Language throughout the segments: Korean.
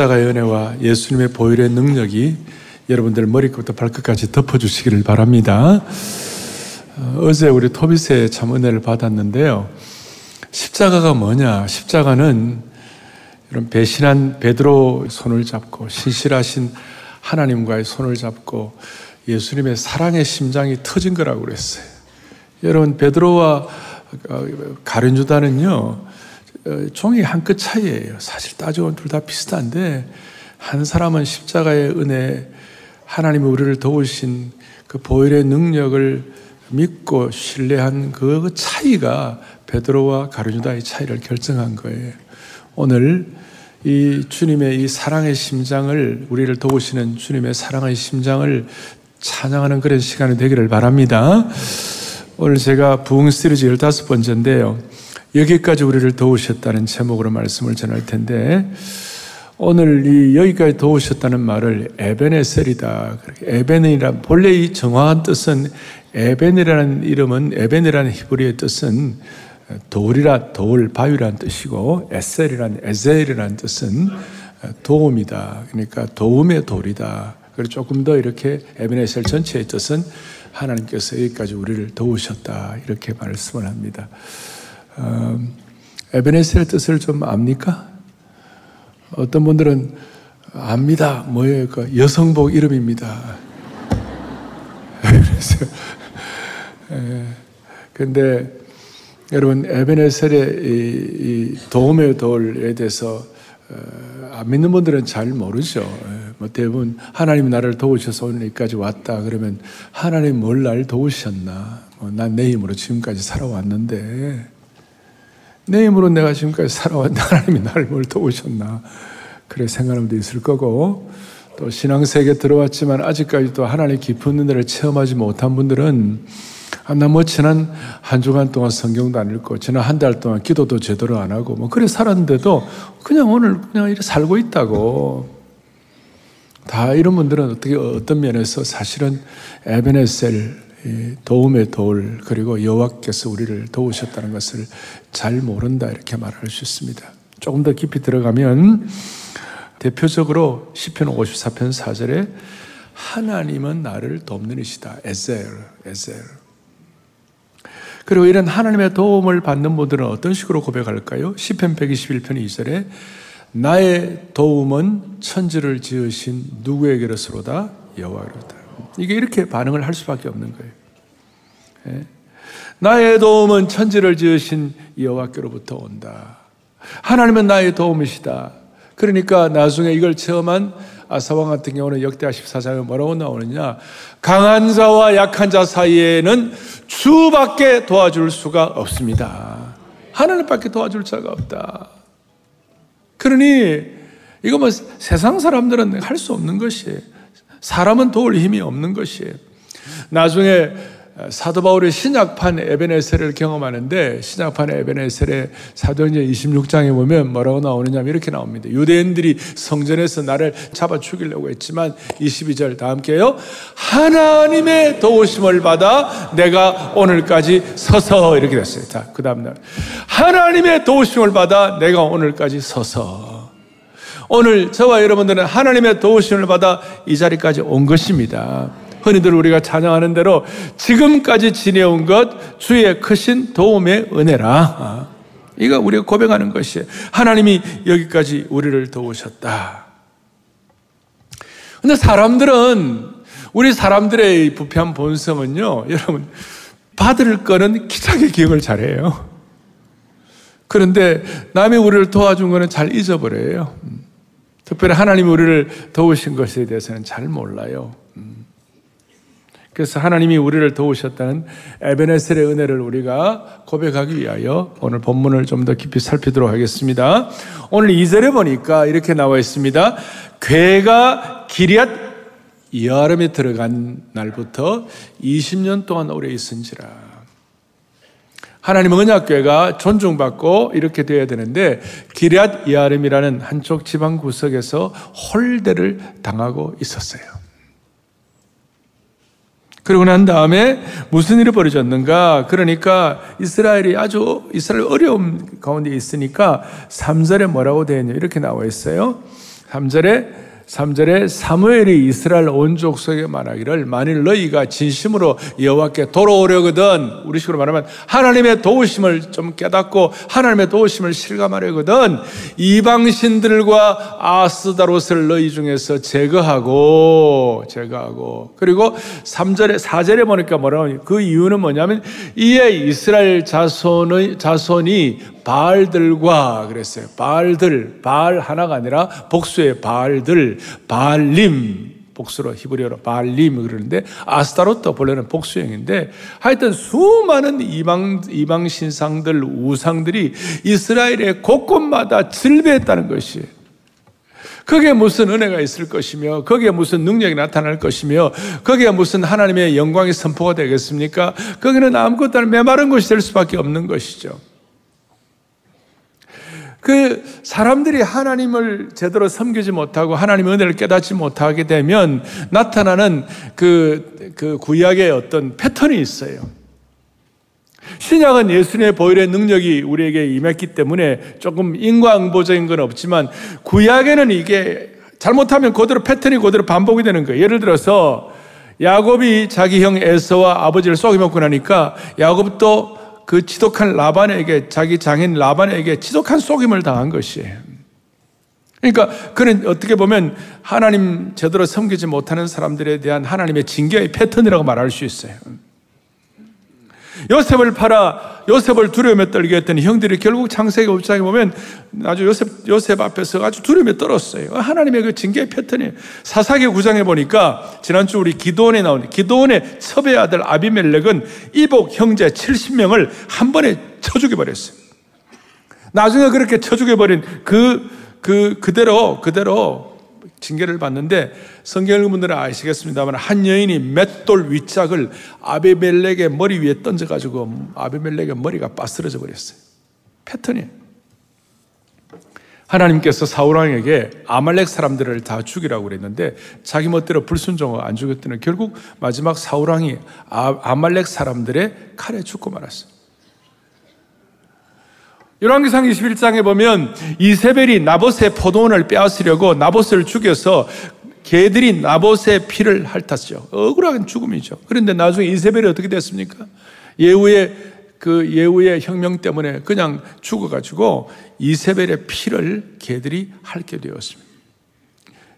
십자가의 은혜와 예수님의 보혈의 능력이 여러분들 머리끝부터 발끝까지 덮어주시기를 바랍니다. 어, 어제 우리 토비스에 참 은혜를 받았는데요. 십자가가 뭐냐? 십자가는 이런 배신한 베드로 손을 잡고 신실하신 하나님과의 손을 잡고 예수님의 사랑의 심장이 터진 거라고 그랬어요. 여러분 베드로와 어, 가룟 유다는요 어, 종이 한 끗 차이예요. 사실 따져보면 둘 다 비슷한데 한 사람은 십자가의 은혜, 하나님이 우리를 도우신 그 보혈의 능력을 믿고 신뢰한 그 차이가 베드로와 가룟유다의 차이를 결정한 거예요. 오늘 이 주님의 이 사랑의 심장을 우리를 도우시는 주님의 사랑의 심장을 찬양하는 그런 시간이 되기를 바랍니다. 오늘 제가 부흥 시리즈 15번째인데요. 여기까지 우리를 도우셨다는 제목으로 말씀을 전할 텐데 오늘 이 여기까지 도우셨다는 말을 에베네셀이다. 에베네이라 본래 이 정확한 뜻은 에벤이라는 이름은 에벤이라는 히브리의 뜻은 돌이라 돌 바위라는 뜻이고 에셀이란 에셀이라는 뜻은 도움이다. 그러니까 도움의 돌이다. 그리고 조금 더 이렇게 에베네셀 전체의 뜻은 하나님께서 여기까지 우리를 도우셨다. 이렇게 말씀을 합니다. 어, 에베네셀의 뜻을 좀 압니까? 어떤 분들은 압니다. 뭐예요? 그 여성복 이름입니다. 그래서, 근데 여러분 에베네셀의 이, 이 도움의 돌에 대해서 어, 안 믿는 분들은 잘 모르죠. 뭐 대부분 하나님 나를 도우셔서 오늘까지 왔다 그러면 하나님 뭘 날 도우셨나? 뭐 난내 힘으로 지금까지 살아왔는데 내 힘으로 내가 지금까지 살아왔는데 하나님이 나를 뭘 도우셨나? 그래 생각하는 분도 있을 거고 또 신앙세계 들어왔지만 아직까지도 하나님 깊은 은혜를 체험하지 못한 분들은 아, 나뭐 지난 한 주간 동안 성경도 안 읽고 지난 한 달 동안 기도도 제대로 안 하고 뭐 그래 살았는데도 그냥 오늘 그냥 이렇게 살고 있다고 다 이런 분들은 어떻게 어떤 면에서 사실은 에베네셀 도움의 돌 그리고 여호와께서 우리를 도우셨다는 것을 잘 모른다 이렇게 말할 수 있습니다. 조금 더 깊이 들어가면 대표적으로 시편 54편 4절에 하나님은 나를 돕는 이시다. 에셀, 에셀. 그리고 이런 하나님의 도움을 받는 분들은 어떤 식으로 고백할까요? 시편 121편 2절에 나의 도움은 천지를 지으신 누구에게로서로다 여호와로다. 이게 이렇게 반응을 할 수밖에 없는 거예요. 예? 나의 도움은 천지를 지으신 여호와께로부터 온다. 하나님은 나의 도움이시다. 그러니까 나중에 이걸 체험한 아사왕 같은 경우는 역대하 14장에 뭐라고 나오느냐. 강한 자와 약한 자 사이에는 주밖에 도와줄 수가 없습니다. 하나님밖에 도와줄 자가 없다. 그러니 이거 뭐 세상 사람들은 할 수 없는 것이에요. 사람은 도울 힘이 없는 것이에요. 나중에 사도 바울의 신약판 에베네셀을 경험하는데 신약판 에베네셀의 사도행전 26장에 보면 뭐라고 나오느냐 이렇게 나옵니다. 유대인들이 성전에서 나를 잡아 죽이려고 했지만 22절 다 함께요. 하나님의 도우심을 받아 내가 오늘까지 서서 이렇게 됐어요. 자, 그 다음 날 하나님의 도우심을 받아 내가 오늘까지 서서 오늘 저와 여러분들은 하나님의 도우심을 받아 이 자리까지 온 것입니다. 흔히들 우리가 찬양하는 대로 지금까지 지내온 것 주의 크신 도움의 은혜라. 이거 우리가 고백하는 것이에요. 하나님이 여기까지 우리를 도우셨다. 근데 사람들은 우리 사람들의 부패한 본성은요, 여러분 받을 거는 기차게 기억을 잘해요. 그런데 남이 우리를 도와준 거는 잘 잊어버려요. 특별히 하나님이 우리를 도우신 것에 대해서는 잘 몰라요. 그래서 하나님이 우리를 도우셨다는 에베네셀의 은혜를 우리가 고백하기 위하여 오늘 본문을 좀 더 깊이 살피도록 하겠습니다. 오늘 2절에 보니까 이렇게 나와 있습니다. 괴가 기리앗 여름에 들어간 날부터 20년 동안 오래 있은지라. 하나님 은약궤가 존중받고 이렇게 되어야 되는데 기리앗 이아름이라는 한쪽 지방 구석에서 홀대를 당하고 있었어요. 그러고 난 다음에 무슨 일이 벌어졌는가? 그러니까 이스라엘이 아주 이스라엘 어려움 가운데 있으니까 3절에 뭐라고 되어 있냐? 이렇게 나와 있어요. 3절에 3절에 사무엘이 이스라엘 온 족 속에 말하기를 만일 너희가 진심으로 여호와께 돌아오려거든 우리 식으로 말하면 하나님의 도우심을 좀 깨닫고 하나님의 도우심을 실감하려거든 이방신들과 아스다롯을 너희 중에서 제거하고 제거하고. 그리고 3절에 4절에 보니까 뭐라고 그 이유는 뭐냐면 이에 이스라엘 자손의 자손이 바알들과 그랬어요. 바알들, 바알 하나가 아니라 복수의 바알들, 바알림, 복수로 히브리어로 바알림 그러는데 아스타로트 본래는 복수형인데 하여튼 수많은 이방 이방 신상들 우상들이 이스라엘의 곳곳마다 질배했다는 것이 거기에 무슨 은혜가 있을 것이며 거기에 무슨 능력이 나타날 것이며 거기에 무슨 하나님의 영광이 선포가 되겠습니까? 거기는 아무것도 메마른 것이 될 수밖에 없는 것이죠. 그 사람들이 하나님을 제대로 섬기지 못하고 하나님의 은혜를 깨닫지 못하게 되면 나타나는 그, 그 구약의 어떤 패턴이 있어요. 신약은 예수님의 보혈의 능력이 우리에게 임했기 때문에 조금 인과응보적인 건 없지만 구약에는 이게 잘못하면 그대로 패턴이 그대로 반복이 되는 거예요. 예를 들어서 야곱이 자기 형 에서와 아버지를 쏘기먹고 나니까 야곱도 그 지독한 라반에게 자기 장인 라반에게 지독한 속임을 당한 것이에요. 그러니까 그는 어떻게 보면 하나님 제대로 섬기지 못하는 사람들에 대한 하나님의 징계의 패턴이라고 말할 수 있어요. 요셉을 팔아 요셉을 두려움에 떨게 했던 형들이 결국 창세기 5장에 보면 아주 요셉, 요셉 앞에서 아주 두려움에 떨었어요. 하나님의 그 징계의 패턴이 사사기 9장에 보니까 지난주 우리 기도원에 나온 기도원의 첩의 아들 아비멜렉은 이복 형제 70명을 한 번에 쳐 죽여버렸어요. 나중에 그렇게 쳐 죽여버린 그, 그, 그대로, 그대로 징계를 받는데 성경 읽분들은 아시겠습니다만 한 여인이 맷돌 윗짝을 아비멜렉의 머리 위에 던져가지고 아비멜렉의 머리가 빠스러져 버렸어요. 패턴이. 하나님께서 사울왕에게 아말렉 사람들을 다 죽이라고 그랬는데 자기 멋대로 불순종을 안 죽였더니 결국 마지막 사울왕이 아, 아말렉 사람들의 칼에 죽고 말았어요. 열왕기상 21장에 보면 이세벨이 나봇의 포도원을 빼앗으려고 나봇을 죽여서 개들이 나봇의 피를 핥았죠. 억울한 죽음이죠. 그런데 나중에 이세벨이 어떻게 됐습니까? 예후의 그 예후의 혁명 때문에 그냥 죽어가지고 이세벨의 피를 개들이 핥게 되었습니다.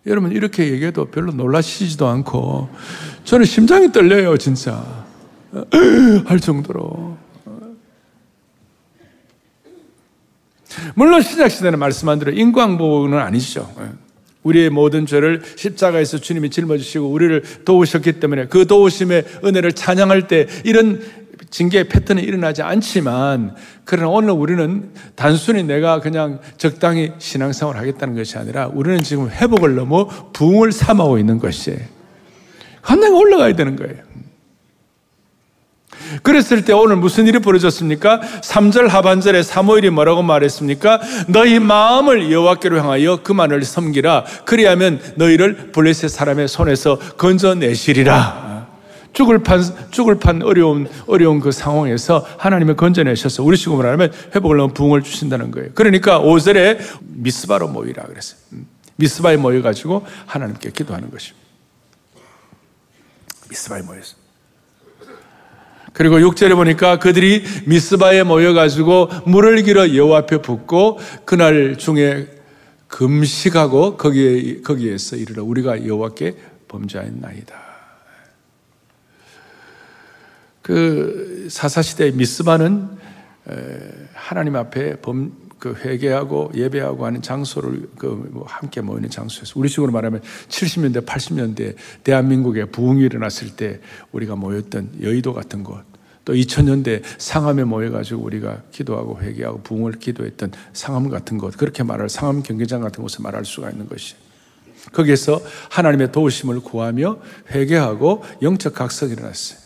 여러분 이렇게 얘기해도 별로 놀라시지도 않고 저는 심장이 떨려요 진짜 할 정도로 물론 신약시대는 말씀한 대로 인광보는 아니죠. 예. 우리의 모든 죄를 십자가에서 주님이 짊어지시고 우리를 도우셨기 때문에 그 도우심의 은혜를 찬양할 때 이런 징계의 패턴이 일어나지 않지만 그러나 오늘 우리는 단순히 내가 그냥 적당히 신앙생활을 하겠다는 것이 아니라 우리는 지금 회복을 넘어 부흥을 삼아오고 있는 것이에요. 한량 올라가야 되는 거예요. 그랬을 때 오늘 무슨 일이 벌어졌습니까? 3절 하반절에 사무엘이 뭐라고 말했습니까? 너희 마음을 여호와께로 향하여 그만을 섬기라. 그리하면 너희를 블레셋 사람의 손에서 건져내시리라. 죽을 판, 죽을 판 어려운, 어려운 그 상황에서 하나님을 건져내셔서 우리 식으로 말하면 회복을 넘어 부흥을 주신다는 거예요. 그러니까 5절에 미스바로 모이라 그랬어요. 음. 미스바에 모여가지고 하나님께 기도하는 것입니다. 미스바에 모였어요. 그리고 6절에 보니까 그들이 미스바에 모여가지고 물을 길어 여호와 앞에 붓고 그날 중에 금식하고 거기에 거기에서 이르러 우리가 여호와께 범죄하였나이다. 그 사사 시대 미스바는 하나님 앞에 범, 그 회개하고 예배하고 하는 장소를 그뭐 함께 모이는 장소에서 우리식으로 말하면 70년대 80년대 대한민국에 부흥이 일어났을 때 우리가 모였던 여의도 같은 곳 또 2000년대 상암에 모여가지고 우리가 기도하고 회개하고 부흥을 기도했던 상암 같은 곳 그렇게 말할 상암 경기장 같은 곳에 말할 수가 있는 것이 거기에서 하나님의 도우심을 구하며 회개하고 영적 각성이 일어났어요.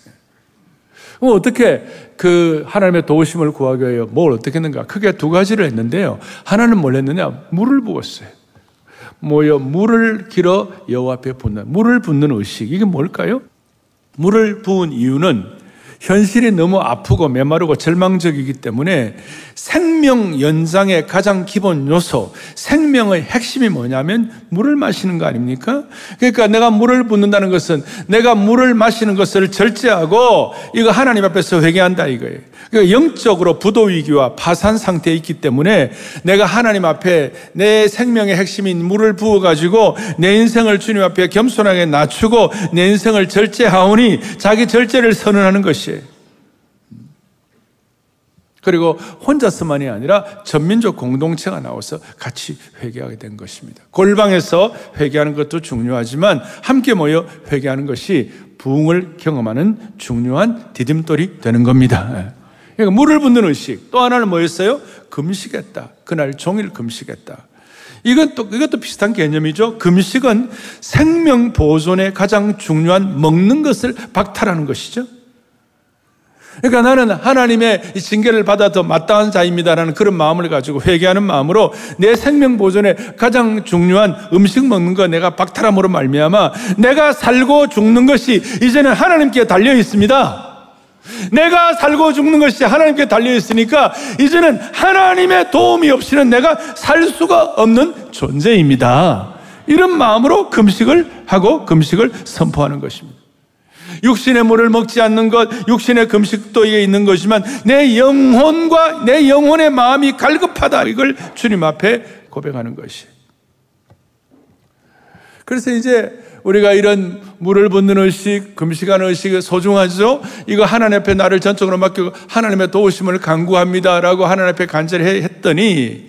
그럼 어떻게 그 하나님의 도우심을 구하기 위해 뭘 어떻게 했는가? 크게 두 가지를 했는데요. 하나는 뭘 했느냐? 물을 부었어요. 모여 물을 길어 여호와 앞에 붓는 물을 붓는 의식 이게 뭘까요? 물을 부은 이유는 현실이 너무 아프고 메마르고 절망적이기 때문에 생명 연장의 가장 기본 요소, 생명의 핵심이 뭐냐면 물을 마시는 거 아닙니까? 그러니까 내가 물을 붓는다는 것은 내가 물을 마시는 것을 절제하고 이거 하나님 앞에서 회개한다 이거예요. 그러니까 영적으로 부도 위기와 파산 상태에 있기 때문에 내가 하나님 앞에 내 생명의 핵심인 물을 부어 가지고 내 인생을 주님 앞에 겸손하게 낮추고 내 인생을 절제하오니 자기 절제를 선언하는 것이에요. 그리고 혼자서만이 아니라 전민족 공동체가 나와서 같이 회개하게 된 것입니다. 골방에서 회개하는 것도 중요하지만 함께 모여 회개하는 것이 부흥을 경험하는 중요한 디딤돌이 되는 겁니다. 예. 그러니까 물을 붓는 의식. 또 하나는 뭐였어요? 금식했다. 그날 종일 금식했다. 이건 또, 이것도 비슷한 개념이죠. 금식은 생명 보존에 가장 중요한 먹는 것을 박탈하는 것이죠. 그러니까 나는 하나님의 징계를 받아도 마땅한 자입니다라는 그런 마음을 가지고 회개하는 마음으로 내 생명 보존에 가장 중요한 음식 먹는 거 내가 박탈함으로 말미암아 내가 살고 죽는 것이 이제는 하나님께 달려 있습니다. 내가 살고 죽는 것이 하나님께 달려 있으니까 이제는 하나님의 도움이 없이는 내가 살 수가 없는 존재입니다. 이런 마음으로 금식을 하고 금식을 선포하는 것입니다. 육신의 물을 먹지 않는 것, 육신의 금식도 있는 것이지만 내 영혼과 내 영혼의 마음이 갈급하다. 이걸 주님 앞에 고백하는 것이. 그래서 이제 우리가 이런 물을 붓는 의식, 금식하는 의식이 소중하죠? 이거 하나님 앞에 나를 전적으로 맡기고 하나님의 도우심을 간구합니다. 라고 하나님 앞에 간절히 했더니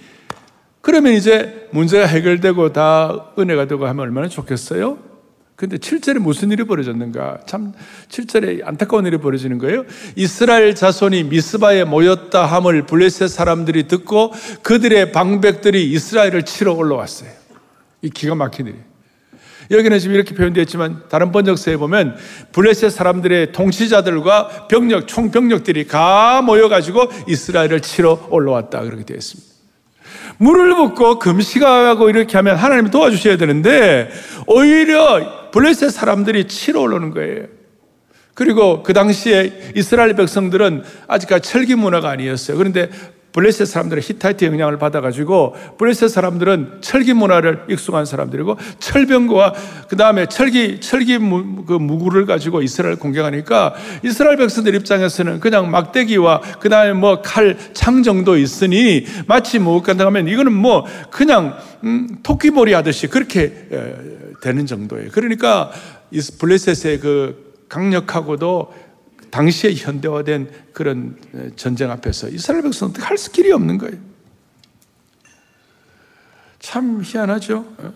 그러면 이제 문제가 해결되고 다 은혜가 되고 하면 얼마나 좋겠어요? 근데 7절에 무슨 일이 벌어졌는가? 참 7절에 안타까운 일이 벌어지는 거예요. 이스라엘 자손이 미스바에 모였다 함을 블레셋 사람들이 듣고 그들의 방백들이 이스라엘을 치러 올라왔어요. 이 기가 막힌 일이에요. 여기는 지금 이렇게 표현되어 있지만 다른 번역서에 보면 블레셋 사람들의 통치자들과 병력, 총병력들이 가 모여가지고 이스라엘을 치러 올라왔다. 그렇게 되어 있습니다. 물을 붓고 금식하고 이렇게 하면 하나님이 도와주셔야 되는데 오히려 블레셋 사람들이 치러 올라오는 거예요. 그리고 그 당시에 이스라엘 백성들은 아직까지 철기 문화가 아니었어요. 그런데 블레셋 사람들은 히타이트의 영향을 받아가지고 블레셋 사람들은 철기 문화를 익숙한 사람들이고 철병과 그 다음에 철기 철기 무, 그 무구를 가지고 이스라엘 공격하니까 이스라엘 백성들 입장에서는 그냥 막대기와 그 다음에 뭐 칼 창 정도 있으니 마치 뭐 간다면 이거는 뭐 그냥 음, 토끼몰이 하듯이 그렇게 되는 정도예요. 그러니까 블레셋의 그 강력하고도 당시에 현대화된 그런 전쟁 앞에서 이스라엘 백성은 할 길이 없는 거예요. 참 희한하죠.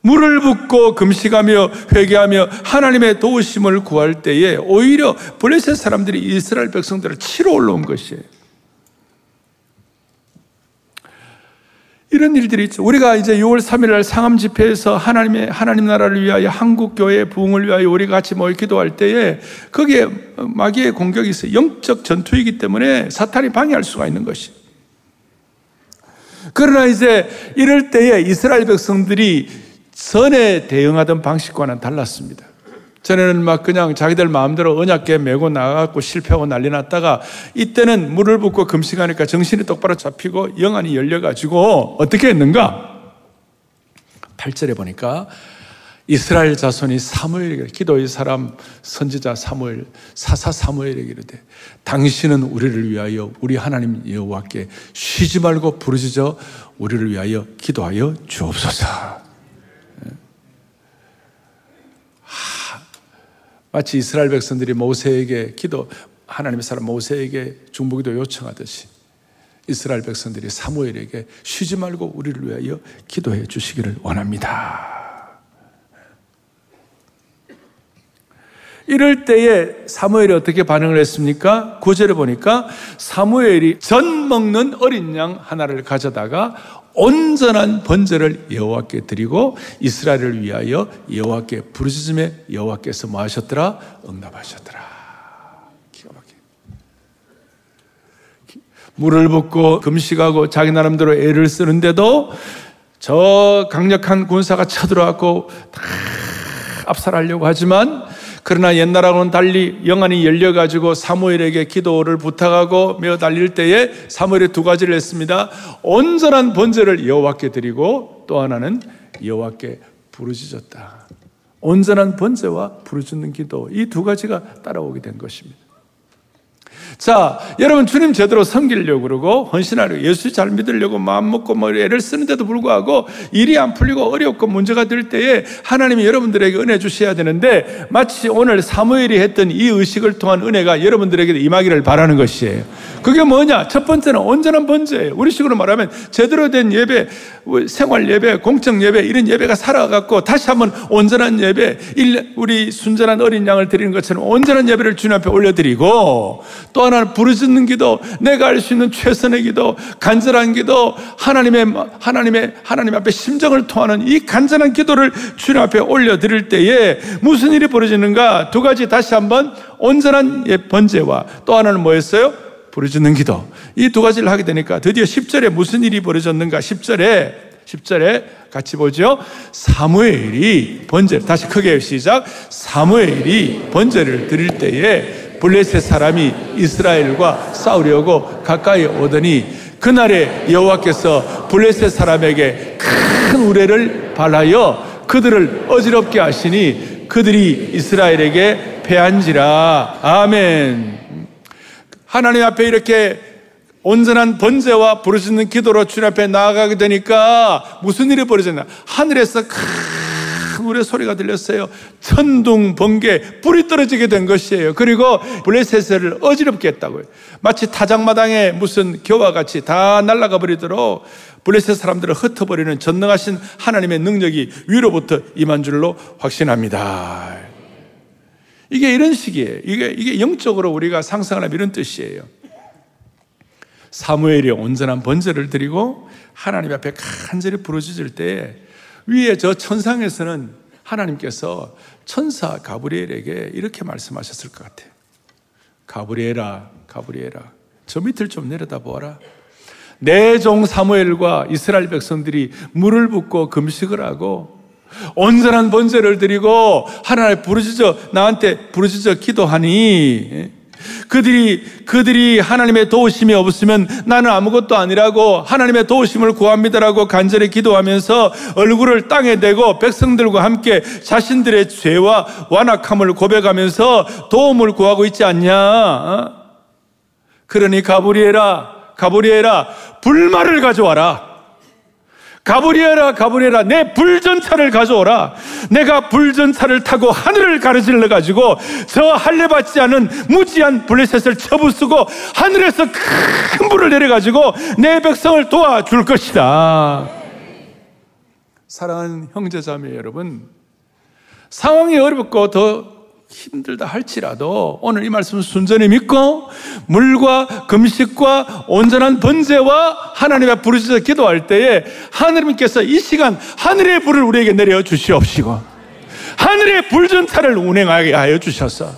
물을 붓고 금식하며 회개하며 하나님의 도우심을 구할 때에 오히려 블레셋 사람들이 이스라엘 백성들을 치러 올라온 것이에요. 이런 일들이 있죠. 우리가 이제 6월 3일 날 상암 집회에서 하나님의, 하나님 나라를 위하여 한국 교회 부흥을 위하여 우리 같이 모여 기도할 때에 거기에 마귀의 공격이 있어요. 영적 전투이기 때문에 사탄이 방해할 수가 있는 것이. 그러나 이제 이럴 때에 이스라엘 백성들이 전에 대응하던 방식과는 달랐습니다. 전에는 막 그냥 자기들 마음대로 언약계 메고 나가고 실패하고 난리 났다가 이때는 물을 붓고 금식하니까 정신이 똑바로 잡히고 영안이 열려가지고 어떻게 했는가? 8절에 보니까 이스라엘 자손이 사무엘에게 기도의 사람 선지자 사무엘 사사 사무엘에게 이르되 당신은 우리를 위하여 우리 하나님 여호와께 쉬지 말고 부르짖어 우리를 위하여 기도하여 주옵소서. 마치 이스라엘 백성들이 모세에게 기도, 하나님의 사람 모세에게 중보기도 요청하듯이 이스라엘 백성들이 사무엘에게 쉬지 말고 우리를 위하여 기도해 주시기를 원합니다. 이럴 때에 사무엘이 어떻게 반응을 했습니까? 구절에 보니까 사무엘이 전 먹는 어린 양 하나를 가져다가 온전한 번제를 여호와께 드리고 이스라엘을 위하여 여호와께 부르짖음에 여호와께서 뭐 하셨더라? 응답하셨더라. 물을 붓고 금식하고 자기 나름대로 애를 쓰는데도 저 강력한 군사가 쳐들어왔고 다 압살하려고 하지만 그러나 옛날하고는 달리 영안이 열려가지고 사무엘에게 기도를 부탁하고 메어 달릴 때에 사무엘이 두 가지를 했습니다. 온전한 번제를 여호와께 드리고 또 하나는 여호와께 부르짖었다. 온전한 번제와 부르짖는 기도 이 두 가지가 따라오게 된 것입니다. 자, 여러분 주님 제대로 섬기려고 그러고 헌신하려고 예수 잘 믿으려고 마음 먹고 뭐 애를 쓰는데도 불구하고 일이 안 풀리고 어렵고 문제가 될 때에 하나님이 여러분들에게 은혜 주셔야 되는데 마치 오늘 사무엘이 했던 이 의식을 통한 은혜가 여러분들에게 임하기를 바라는 것이에요. 그게 뭐냐? 첫 번째는 온전한 번제예요. 우리 식으로 말하면 제대로 된 예배, 생활 예배, 공적 예배 이런 예배가 살아갖고 다시 한번 온전한 예배, 우리 순전한 어린 양을 드리는 것처럼 온전한 예배를 주님 앞에 올려드리고 또 하나는 부르짖는 기도, 내가 할 수 있는 최선의 기도, 간절한 기도, 하나님의, 하나님의, 하나님 앞에 심정을 통하는 이 간절한 기도를 주님 앞에 올려 드릴 때에 무슨 일이 벌어지는가? 두 가지 다시 한번 온전한 예, 번제와 또 하나는 뭐였어요? 부르짖는 기도. 이 두 가지를 하게 되니까 드디어 10절에 무슨 일이 벌어졌는가? 10절에 10절에 같이 보죠. 사무엘이 번제 다시 크게 시작. 사무엘이 번제를 드릴 때에 블레셋 사람이 이스라엘과 싸우려고 가까이 오더니 그날에 여호와께서 블레셋 사람에게 큰 우레를 발하여 그들을 어지럽게 하시니 그들이 이스라엘에게 패한지라 아멘. 하나님 앞에 이렇게 온전한 번제와 부르짖는 기도로 주님 앞에 나아가게 되니까 무슨 일이 벌어졌나? 하늘에서 큰 우의 소리가 들렸어요. 천둥, 번개, 불이 떨어지게 된 것이에요. 그리고 블레셋을 어지럽게 했다고요. 마치 타작마당에 무슨 겨와 같이 다 날아가 버리도록 블레셋 사람들을 흩어버리는 전능하신 하나님의 능력이 위로부터 임한 줄로 확신합니다. 이게 이런 식이에요. 이게, 이게 영적으로 우리가 상상하는 이런 뜻이에요. 사무엘이 온전한 번제를 드리고 하나님 앞에 간절히 부르짖을 때 위에 저 천상에서는 하나님께서 천사 가브리엘에게 이렇게 말씀하셨을 것 같아요. 가브리엘아, 가브리엘아, 저 밑을 좀 내려다 보아라. 내 종 사무엘과 이스라엘 백성들이 물을 붓고 금식을 하고 온전한 번제를 드리고 하나님 부르짖어 나한테 부르짖어 기도하니 그들이, 그들이 하나님의 도우심이 없으면 나는 아무것도 아니라고 하나님의 도우심을 구합니다라고 간절히 기도하면서 얼굴을 땅에 대고 백성들과 함께 자신들의 죄와 완악함을 고백하면서 도움을 구하고 있지 않냐? 어? 그러니 가브리엘아, 가브리엘아, 불말을 가져와라. 가브리엘아 가브리엘아 내 불전차를 가져오라. 내가 불전차를 타고 하늘을 가르질러 가지고 저 할례 받지 않은 무지한 블레셋을 쳐부수고 하늘에서 큰 불을 내려 가지고 내 백성을 도와줄 것이다. 사랑하는 형제자매 여러분 상황이 어렵고 더 힘들다 할지라도 오늘 이 말씀을 순전히 믿고 물과 금식과 온전한 번제와 하나님의 부르짖어 기도할 때에 하나님께서 이 시간 하늘의 불을 우리에게 내려 주시옵시고 하늘의 불전차를 운행하게 하여 주셔서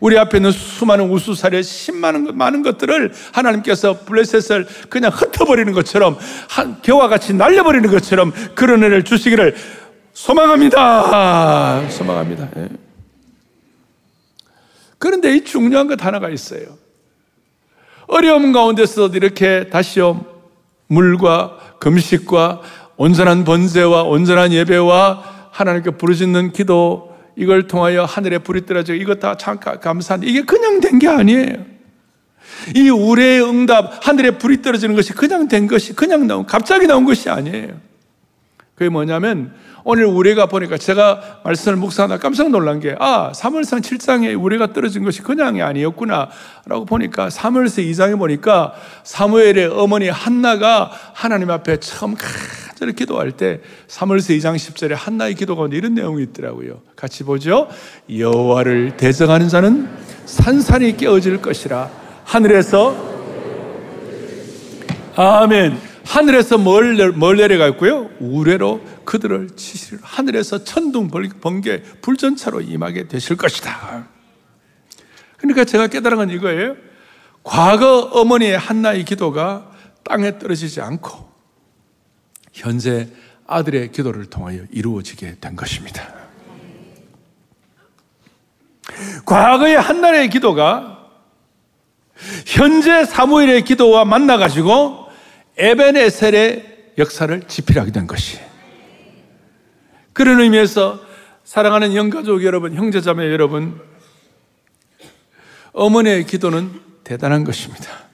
우리 앞에 있는 수많은 우수사례 10많은 많은 것들을 하나님께서 블레셋을 그냥 흩어버리는 것처럼 한 겨와 같이 날려버리는 것처럼 그런 은혜를 주시기를 소망합니다. 소망합니다. 예. 그런데 이 중요한 것 하나가 있어요. 어려움 가운데서도 이렇게 다시요 물과 금식과 온전한 번제와 온전한 예배와 하나님께 부르짖는 기도 이걸 통하여 하늘에 불이 떨어져 이것 다 참 감사한데 이게 그냥 된 게 아니에요. 이 우레의 응답 하늘에 불이 떨어지는 것이 그냥 된 것이 그냥 나온 갑자기 나온 것이 아니에요. 그게 뭐냐면 오늘 우리가 보니까 제가 말씀을 묵상하다 깜짝 놀란 게, 아, 3월상 7장에 우리가 떨어진 것이 그냥이 아니었구나. 라고 보니까 3월서 2장에 보니까 사무엘의 어머니 한나가 하나님 앞에 처음 간절히 기도할 때 3월서 2장 10절에 한나의 기도 가운데 이런 내용이 있더라고요. 같이 보죠. 여호와를 대적하는 자는 산산이 깨어질 것이라 하늘에서 아멘. 하늘에서 뭘, 뭘 내려가 있고요? 우레로 그들을 치실 하늘에서 천둥 번개 불전차로 임하게 되실 것이다. 그러니까 제가 깨달은 건 이거예요. 과거 어머니의 한나의 기도가 땅에 떨어지지 않고 현재 아들의 기도를 통하여 이루어지게 된 것입니다. 과거의 한나라의 기도가 현재 사무엘의 기도와 만나가지고 에벤에셀의 역사를 지필하게 된 것이. 그런 의미에서 사랑하는 영가족 여러분, 형제자매 여러분, 어머니의 기도는 대단한 것입니다.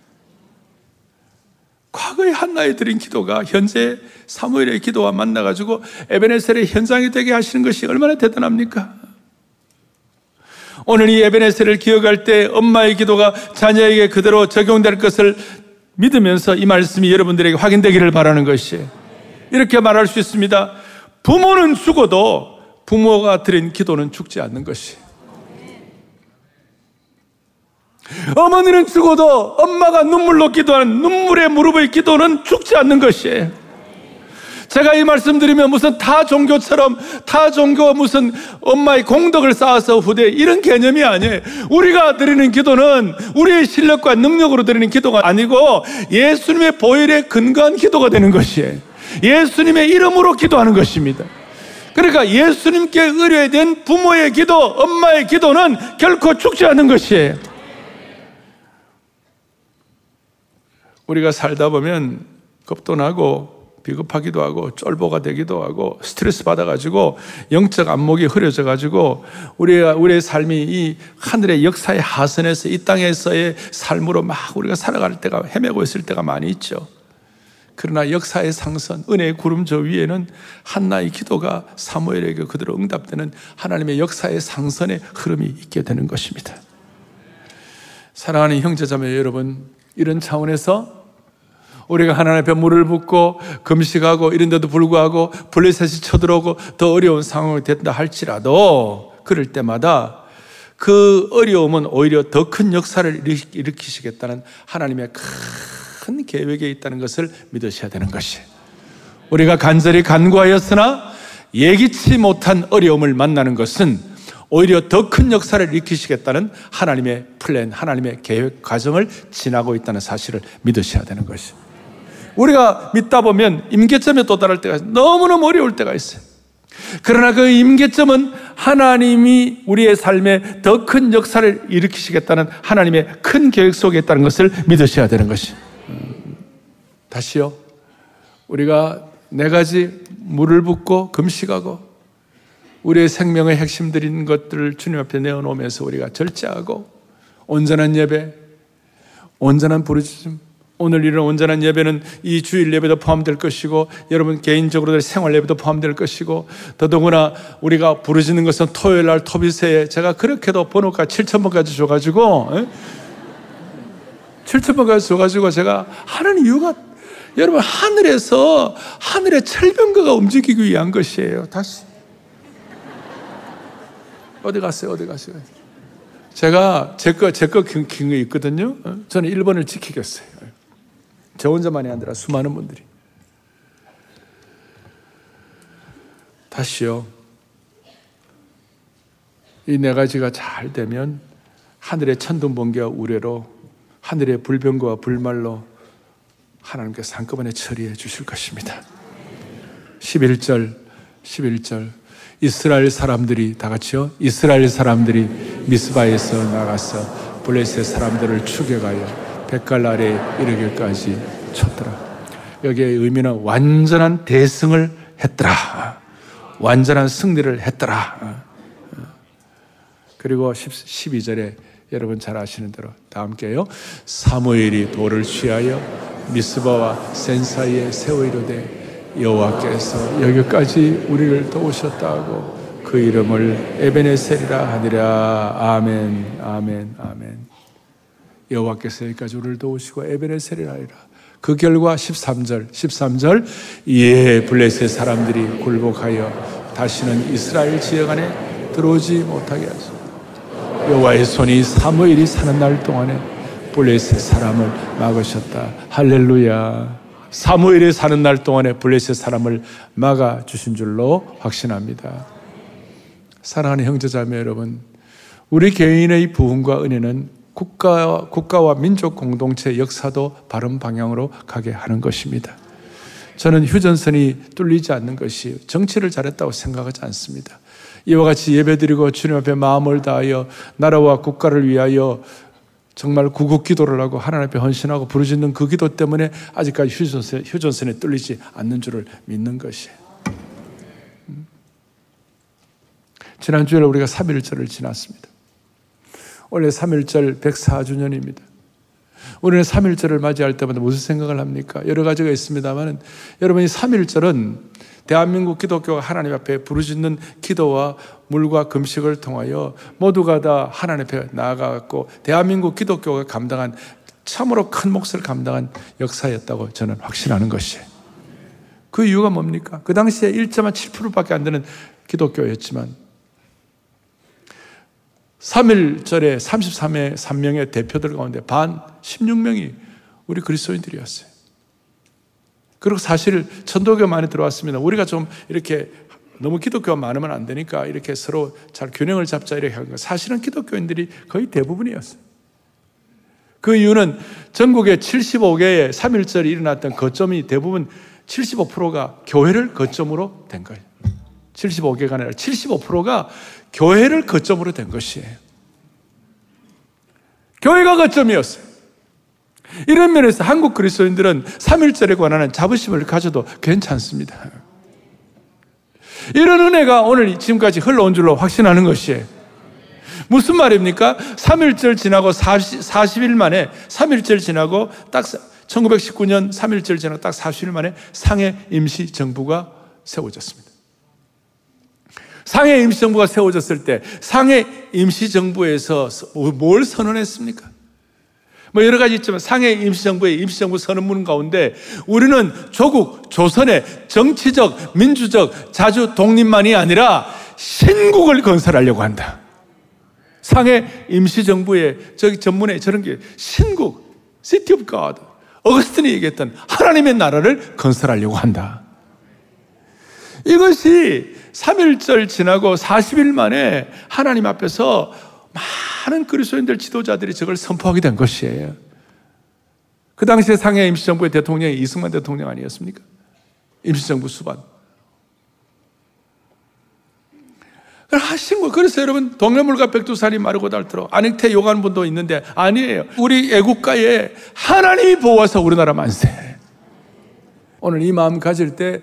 과거의 한나에 드린 기도가 현재 사무엘의 기도와 만나가지고 에베네셀의 현장이 되게 하시는 것이 얼마나 대단합니까? 오늘 이 에베네셀을 기억할 때 엄마의 기도가 자녀에게 그대로 적용될 것을 믿으면서 이 말씀이 여러분들에게 확인되기를 바라는 것이 이렇게 말할 수 있습니다. 부모는 죽어도 부모가 드린 기도는 죽지 않는 것이. 어머니는 죽어도 엄마가 눈물로 기도하는 눈물의 무릎의 기도는 죽지 않는 것이에요. 제가 이 말씀 드리면 무슨 타 종교처럼 타 종교 무슨 엄마의 공덕을 쌓아서 후대 이런 개념이 아니에요. 우리가 드리는 기도는 우리의 실력과 능력으로 드리는 기도가 아니고 예수님의 보혈에 근거한 기도가 되는 것이에요. 예수님의 이름으로 기도하는 것입니다. 그러니까 예수님께 의뢰된 부모의 기도, 엄마의 기도는 결코 죽지 않는 것이에요. 우리가 살다 보면 겁도 나고 비겁하기도 하고 쫄보가 되기도 하고 스트레스 받아가지고 영적 안목이 흐려져가지고 우리가 우리의 삶이 이 하늘의 역사의 하선에서 이 땅에서의 삶으로 막 우리가 살아갈 때가 헤매고 있을 때가 많이 있죠. 그러나 역사의 상선, 은혜의 구름 저 위에는 한나의 기도가 사무엘에게 그대로 응답되는 하나님의 역사의 상선의 흐름이 있게 되는 것입니다. 사랑하는 형제자매 여러분, 이런 차원에서 우리가 하나님 앞에 물을 붓고 금식하고 이런데도 불구하고 블레셋이 쳐들어오고 더 어려운 상황이 됐다 할지라도 그럴 때마다 그 어려움은 오히려 더 큰 역사를 일으키시겠다는 하나님의 큰 계획에 있다는 것을 믿으셔야 되는 것이. 우리가 간절히 간구하였으나 예기치 못한 어려움을 만나는 것은 오히려 더 큰 역사를 일으키시겠다는 하나님의 플랜, 하나님의 계획 과정을 지나고 있다는 사실을 믿으셔야 되는 것이 우리가 믿다 보면 임계점에 도달할 때가 있어요. 너무너무 어려울 때가 있어요. 그러나 그 임계점은 하나님이 우리의 삶에 더 큰 역사를 일으키시겠다는 하나님의 큰 계획 속에 있다는 것을 믿으셔야 되는 것이. 음, 다시요. 우리가 네 가지 물을 붓고 금식하고 우리의 생명의 핵심들인 것들을 주님 앞에 내어놓으면서 우리가 절제하고 온전한 예배, 온전한 부르짖음, 오늘 이런 온전한 예배는 이 주일 예배도 포함될 것이고 여러분 개인적으로 생활 예배도 포함될 것이고 더더구나 우리가 부르짖는 것은 토요일 날 토비세에 제가 그렇게도 번호가 7천번까지 줘가지고 7천번까지 줘가지고 제가 하는 이유가 여러분 하늘에서 하늘의 철병거가 움직이기 위한 것이에요. 다시 어디 갔어요? 어디 갔어요? 제가 제거 제거 긴거 있거든요. 저는 1번을 지키겠어요. 저 혼자만이 아니라 수많은 분들이. 다시요. 이 네 가지가 잘 되면 하늘의 천둥번개와 우레로 하늘의 불병과 불말로 하나님께서 한꺼번에 처리해 주실 것입니다. 11절, 11절. 이스라엘 사람들이 다 같이요. 이스라엘 사람들이 미스바에서 나가서 블레셋 사람들을 추격하여 백갈 아래 이르기까지 쳤더라. 여기의 의미는 완전한 대승을 했더라. 완전한 승리를 했더라. 그리고 12절에 여러분 잘 아시는 대로 다 함께요. 사무엘이 돌을 취하여 미스바와 센 사이에 세워 이르되 여호와께서 여기까지 우리를 도우셨다고 그 이름을 에베네셀이라 하니라. 아멘, 아멘, 아멘. 여호와께서 여기까지 우리를 도우시고 에베레셀이라 하리라. 그 결과 13절, 13절 예 블레셋 사람들이 굴복하여 다시는 이스라엘 지역 안에 들어오지 못하게 하소서. 여호와의 손이 사무엘이 사는 날 동안에 블레셋 사람을 막으셨다. 할렐루야. 사무엘이 사는 날 동안에 블레셋 사람을 막아 주신 줄로 확신합니다. 사랑하는 형제자매 여러분, 우리 개인의 부흥과 은혜는 국가, 국가와 민족 공동체 역사도 바른 방향으로 가게 하는 것입니다. 저는 휴전선이 뚫리지 않는 것이 정치를 잘했다고 생각하지 않습니다. 이와 같이 예배드리고 주님 앞에 마음을 다하여 나라와 국가를 위하여 정말 구국 기도를 하고 하나님 앞에 헌신하고 부르짖는 그 기도 때문에 아직까지 휴전선, 휴전선에 뚫리지 않는 줄을 믿는 것이에요. 음. 지난주에 우리가 3일절을 지났습니다. 원래 3일절 104주년입니다. 우리는 3일절을 맞이할 때마다 무슨 생각을 합니까? 여러 가지가 있습니다만 여러분이 3일절은 대한민국 기독교가 하나님 앞에 부르짖는 기도와 물과 금식을 통하여 모두가 다 하나님 앞에 나아가고 대한민국 기독교가 감당한 참으로 큰 몫을 감당한 역사였다고 저는 확신하는 것이에요. 그 이유가 뭡니까? 그 당시에 1.7%밖에 안 되는 기독교였지만 3일절에 33의 3명의 대표들 가운데 반 16명이 우리 그리스도인들이었어요. 그리고 사실 천도교 많이 들어왔습니다. 우리가 좀 이렇게 너무 기독교가 많으면 안 되니까 이렇게 서로 잘 균형을 잡자 이렇게 한 거. 사실은 기독교인들이 거의 대부분이었어요. 그 이유는 전국에 75개의 3일절이 일어났던 거점이 대부분 75%가 교회를 거점으로 된 거예요. 75개가 아니라 75%가 교회를 거점으로 된 것이에요. 교회가 거점이었어요. 이런 면에서 한국 그리스도인들은 3일절에 관한 자부심을 가져도 괜찮습니다. 이런 은혜가 오늘 지금까지 흘러온 줄로 확신하는 것이에요. 무슨 말입니까? 3일절 지나고 40, 40일 만에 3일절 지나고 딱 1919년 3일절 지나고 딱 40일 만에 상해 임시 정부가 세워졌습니다. 상해 임시정부가 세워졌을 때 상해 임시정부에서 뭘 선언했습니까? 뭐 여러 가지 있지만 상해 임시정부의 임시정부 선언문 가운데 우리는 조국, 조선의 정치적, 민주적, 자주 독립만이 아니라 신국을 건설하려고 한다. 상해 임시정부의 저기 전문에 저런 게 신국, City of God. 어거스틴이 얘기했던 하나님의 나라를 건설하려고 한다. 이것이 3일절 지나고 40일 만에 하나님 앞에서 많은 그리스도인들 지도자들이 저걸 선포하게 된 것이에요. 그 당시에 상해 임시정부의 대통령이 이승만 대통령 아니었습니까? 임시정부 수반. 하신 거. 그래서 여러분, 동해물과 백두산이 마르고 닳도록 안익태 요구하는 분도 있는데 아니에요. 우리 애국가에 하나님이 보호하서 우리나라 만세. 오늘 이 마음 가질 때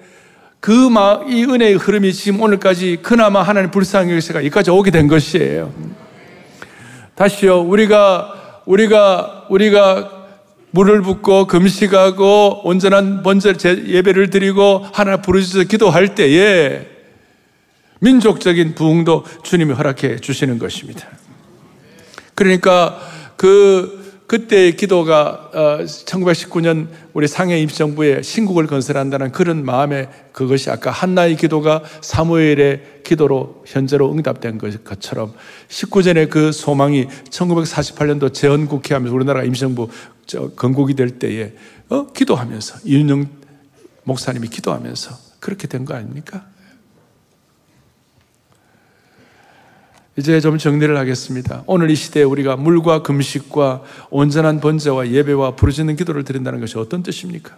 그이 은혜의 흐름이 지금 오늘까지 그나마 하나님 불쌍히 여기서가 여기까지 오게 된 것이에요. 다시요. 우리가 우리가 우리가 물을 붓고 금식하고 온전한 번제 예배를 드리고 하나 부르짖어 기도할 때에 민족적인 부흥도 주님이 허락해 주시는 것입니다. 그러니까 그 그때의 기도가 1919년 어, 우리 상해 임시정부에 신국을 건설한다는 그런 마음에 그것이 아까 한나의 기도가 사무엘의 기도로 현재로 응답된 것처럼 19전의 그 소망이 1948년도 재헌국회 하면서 우리나라 임시정부 건국이 될 때에 어? 기도하면서 이윤영 목사님이 기도하면서 그렇게 된 거 아닙니까? 이제 좀 정리를 하겠습니다. 오늘 이 시대에 우리가 물과 금식과 온전한 번제와 예배와 부르짖는 기도를 드린다는 것이 어떤 뜻입니까?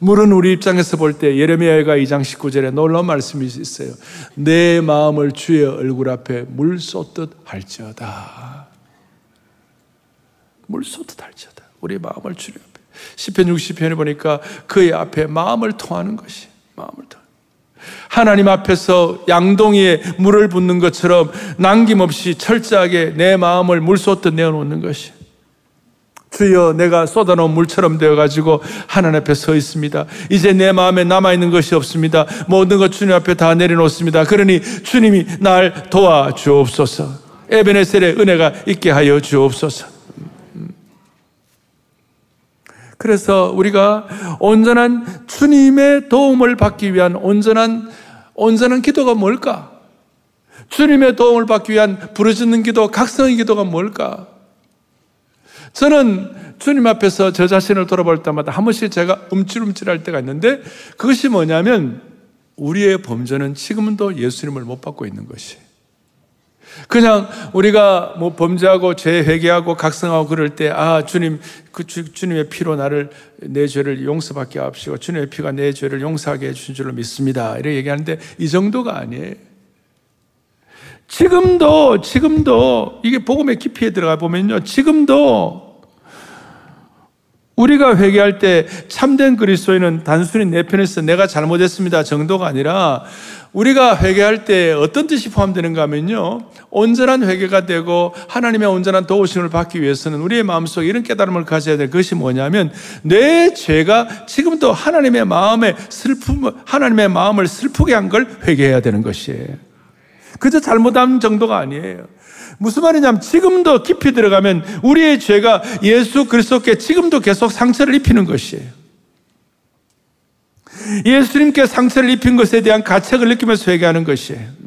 물은 우리 입장에서 볼 때 예레미야가 2장 19절에 놀라운 말씀이 있어요. 내 마음을 주의 얼굴 앞에 물 쏟듯 할지어다. 물 쏟듯 할지어다. 우리 마음을 주님 앞에. 10편 60편에 보니까 그의 앞에 마음을 통하는 것이 마음을 통 하나님 앞에서 양동이에 물을 붓는 것처럼 남김없이 철저하게 내 마음을 물 쏟듯 내어놓는 것이 주여 내가 쏟아놓은 물처럼 되어가지고 하나님 앞에 서 있습니다. 이제 내 마음에 남아있는 것이 없습니다. 모든 것 주님 앞에 다 내려놓습니다. 그러니 주님이 날 도와주옵소서. 에베네셀의 은혜가 있게 하여 주옵소서. 그래서 우리가 온전한 주님의 도움을 받기 위한 온전한 온전한 기도가 뭘까? 주님의 도움을 받기 위한 부르짖는 기도, 각성의 기도가 뭘까? 저는 주님 앞에서 저 자신을 돌아볼 때마다 한 번씩 제가 움찔움찔할 때가 있는데 그것이 뭐냐면 우리의 범죄는 지금도 예수님을 못 받고 있는 것이. 그냥 우리가 뭐 범죄하고 죄 회개하고 각성하고 그럴 때, 아, 주님, 그 주, 님의 피로 나를, 내 죄를 용서받게 하시고, 주님의 피가 내 죄를 용서하게 해주신 줄로 믿습니다. 이렇게 얘기하는데, 이 정도가 아니에요. 지금도, 지금도, 이게 복음의 깊이에 들어가 보면요. 지금도 우리가 회개할 때 참된 그리스도인은 단순히 내 편에서 내가 잘못했습니다 정도가 아니라 우리가 회개할 때 어떤 뜻이 포함되는가 하면요. 온전한 회개가 되고 하나님의 온전한 도우심을 받기 위해서는 우리의 마음속에 이런 깨달음을 가져야 될 것이 뭐냐면 내 죄가 지금도 하나님의 마음에 슬픔, 하나님의 마음을 슬프게 한 걸 회개해야 되는 것이에요. 그저 잘못한 정도가 아니에요. 무슨 말이냐면 지금도 깊이 들어가면 우리의 죄가 예수 그리스도께 지금도 계속 상처를 입히는 것이에요. 예수님께 상처를 입힌 것에 대한 가책을 느끼면서 회개하는 것이에요.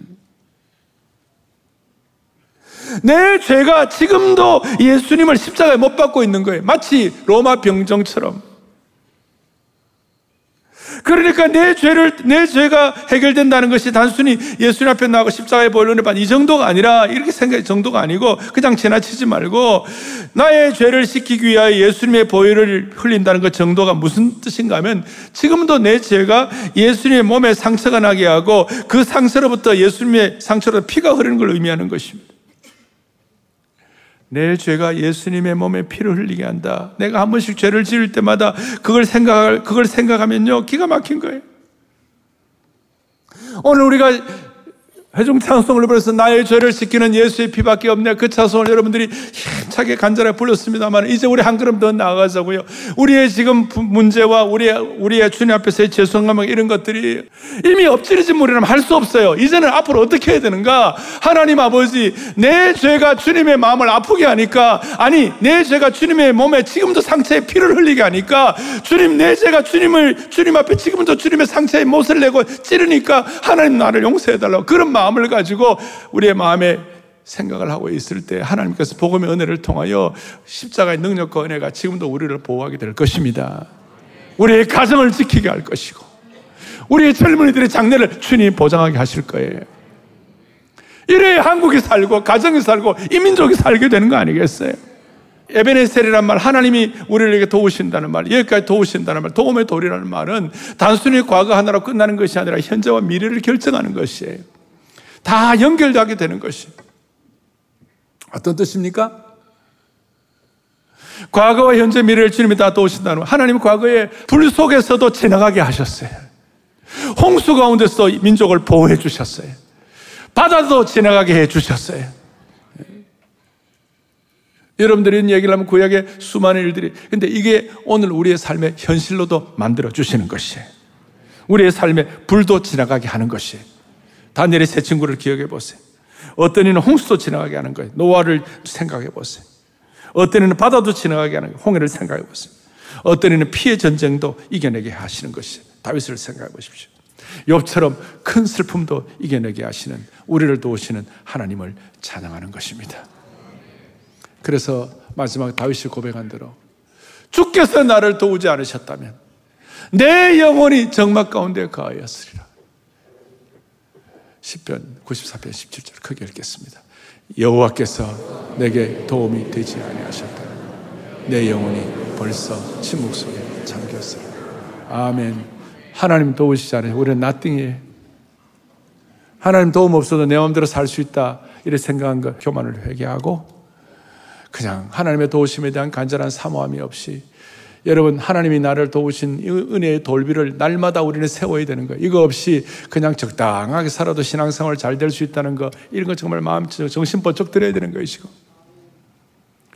내 죄가 지금도 예수님을 십자가에 못 박고 있는 거예요. 마치 로마 병정처럼. 그러니까 내 죄를, 내 죄가 해결된다는 것이 단순히 예수님 앞에 나가고 십자가에 보일는 이 정도가 아니라 이렇게 생각, 정도가 아니고 그냥 지나치지 말고 나의 죄를 씻기기 위하여 예수님의 보혈을 흘린다는 것 정도가 무슨 뜻인가 하면 지금도 내 죄가 예수님의 몸에 상처가 나게 하고 그 상처로부터 예수님의 상처로 피가 흐르는 걸 의미하는 것입니다. 내 죄가 예수님의 몸에 피를 흘리게 한다. 내가 한 번씩 죄를 지을 때마다 그걸 생각 그걸 생각하면요 기가 막힌 거예요. 오늘 우리가 회중 찬송을 불러서 나의 죄를 씻기는 예수의 피밖에 없네. 그 찬송을 여러분들이 힘차게 간절하게 불렀습니다만 이제 우리 한 걸음 더 나아가자고요. 우리의 지금 문제와 우리의 우리의 주님 앞에서의 죄송함 이런 것들이 이미 엎질러진 물이라면 할 수 없어요. 이제는 앞으로 어떻게 해야 되는가? 하나님 아버지, 내 죄가 주님의 마음을 아프게 하니까 아니 내 죄가 주님의 몸에 지금도 상처에 피를 흘리게 하니까 주님 내 죄가 주님을 주님 앞에 지금도 주님의 상처에 못을 내고 찌르니까 하나님 나를 용서해 달라고 그런 마음 마음을 가지고 우리의 마음에 생각을 하고 있을 때 하나님께서 복음의 은혜를 통하여 십자가의 능력과 은혜가 지금도 우리를 보호하게 될 것입니다. 우리의 가정을 지키게 할 것이고 우리의 젊은이들의 장래를 주님 보장하게 하실 거예요. 이래 한국이 살고 가정이 살고 이민족이 살게 되는 거 아니겠어요? 에베네셀이란 말, 하나님이 우리에게 도우신다는 말, 여기까지 도우신다는 말, 도움의 돌이라는 말은 단순히 과거 하나로 끝나는 것이 아니라 현재와 미래를 결정하는 것이에요. 다 연결하게 되는 것이. 어떤 뜻입니까? 과거와 현재 미래를 주님이 다 도우신다는 하나님 과거에 불 속에서도 지나가게 하셨어요. 홍수 가운데서 민족을 보호해 주셨어요. 바다도 지나가게 해 주셨어요. 여러분들이 이런 얘기를 하면 구약의 수많은 일들이 근데 이게 오늘 우리의 삶의 현실로도 만들어 주시는 것이에요. 우리의 삶에 불도 지나가게 하는 것이에요. 다니엘의 세 친구를 기억해 보세요. 어떤 이는 홍수도 지나가게 하는 거예요. 노아를 생각해 보세요. 어떤 이는 바다도 지나가게 하는 거예요. 홍해를 생각해 보세요. 어떤 이는 피해 전쟁도 이겨내게 하시는 것이 다윗을 생각해 보십시오. 욥처럼 큰 슬픔도 이겨내게 하시는 우리를 도우시는 하나님을 찬양하는 것입니다. 그래서 마지막 다윗이 고백한 대로 주께서 나를 도우지 않으셨다면 내 영혼이 정막 가운데 가하였으리라. 10편 94편 17절 크게 읽겠습니다. 여호와께서 내게 도움이 되지 아니하셨다. 내 영혼이 벌써 침묵 속에 잠겼으리. 아멘. 하나님 도우시지 않아요. 우리는 나띵이에요. 하나님 도움 없어도 내 마음대로 살 수 있다. 이렇게 생각한 것 교만을 회개하고 그냥 하나님의 도우심에 대한 간절한 사모함이 없이 여러분 하나님이 나를 도우신 은혜의 돌비를 날마다 우리는 세워야 되는 거예요. 이거 없이 그냥 적당하게 살아도 신앙생활 잘 될 수 있다는 거 이런 거 정말 마음 정신 번쩍 들어야 되는 것이고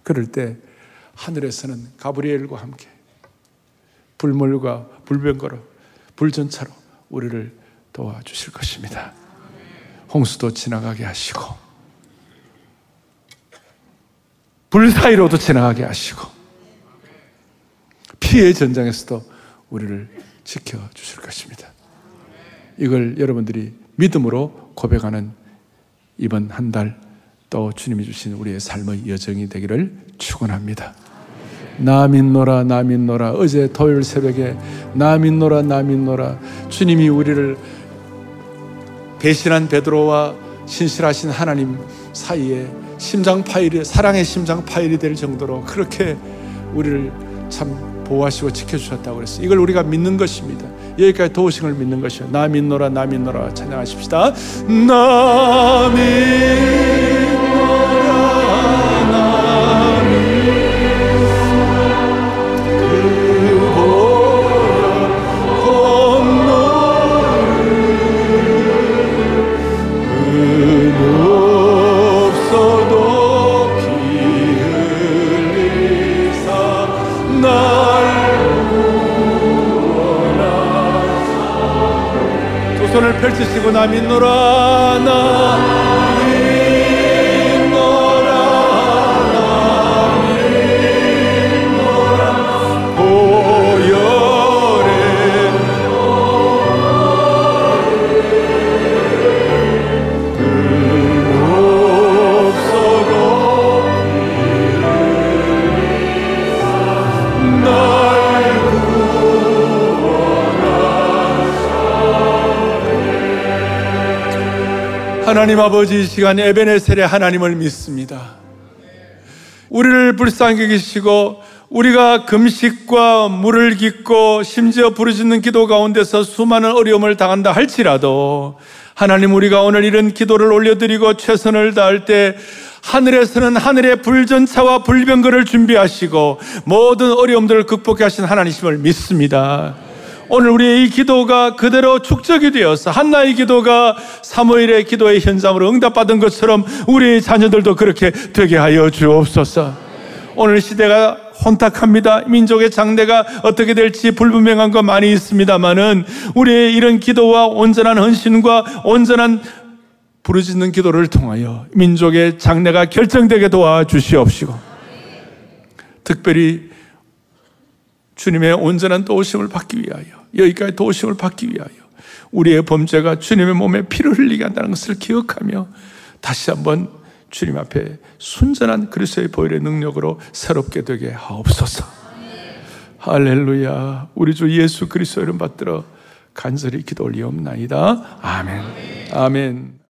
그럴 때 하늘에서는 가브리엘과 함께 불물과 불병거로 불전차로 우리를 도와주실 것입니다. 홍수도 지나가게 하시고 불 사이로도 지나가게 하시고 피해 전장에서도 우리를 지켜주실 것입니다. 이걸 여러분들이 믿음으로 고백하는 이번 한 달 또 주님이 주신 우리의 삶의 여정이 되기를 축원합니다. 나 믿노라 나 믿노라 어제 토요일 새벽에 나 믿노라 나 믿노라 주님이 우리를 배신한 베드로와 신실하신 하나님 사이에 심장 파일이 사랑의 심장 파일이 될 정도로 그렇게 우리를 참 보호하시고 지켜주셨다고 그랬어요. 이걸 우리가 믿는 것입니다. 여기까지 도우심을 믿는 것이요. 나 믿노라, 나 믿노라 찬양하십시다. 나 믿노라, 하나님 아버지 이 시간 에베네셀의 하나님을 믿습니다. 우리를 불쌍히 계시고 우리가 금식과 물을 깃고 심지어 부르짖는 기도 가운데서 수많은 어려움을 당한다 할지라도 하나님 우리가 오늘 이런 기도를 올려드리고 최선을 다할 때 하늘에서는 하늘의 불전차와 불병거를 준비하시고 모든 어려움들을 극복해 하신 하나님심을 믿습니다. 오늘 우리의 이 기도가 그대로 축적이 되어서 한나의 기도가 사무엘의 기도의 현장으로 응답받은 것처럼 우리 자녀들도 그렇게 되게 하여 주옵소서. 오늘 시대가 혼탁합니다. 민족의 장래가 어떻게 될지 불분명한 거 많이 있습니다만은 우리의 이런 기도와 온전한 헌신과 온전한 부르짖는 기도를 통하여 민족의 장래가 결정되게 도와주시옵시고 특별히 주님의 온전한 도우심을 받기 위하여 여기까지 도우심을 받기 위하여 우리의 범죄가 주님의 몸에 피를 흘리게 한다는 것을 기억하며 다시 한번 주님 앞에 순전한 그리스도의 보혈의 능력으로 새롭게 되게 하옵소서. 할렐루야. 우리 주 예수 그리스도 이름 받들어 간절히 기도 올리옵나이다. 아멘. 아멘.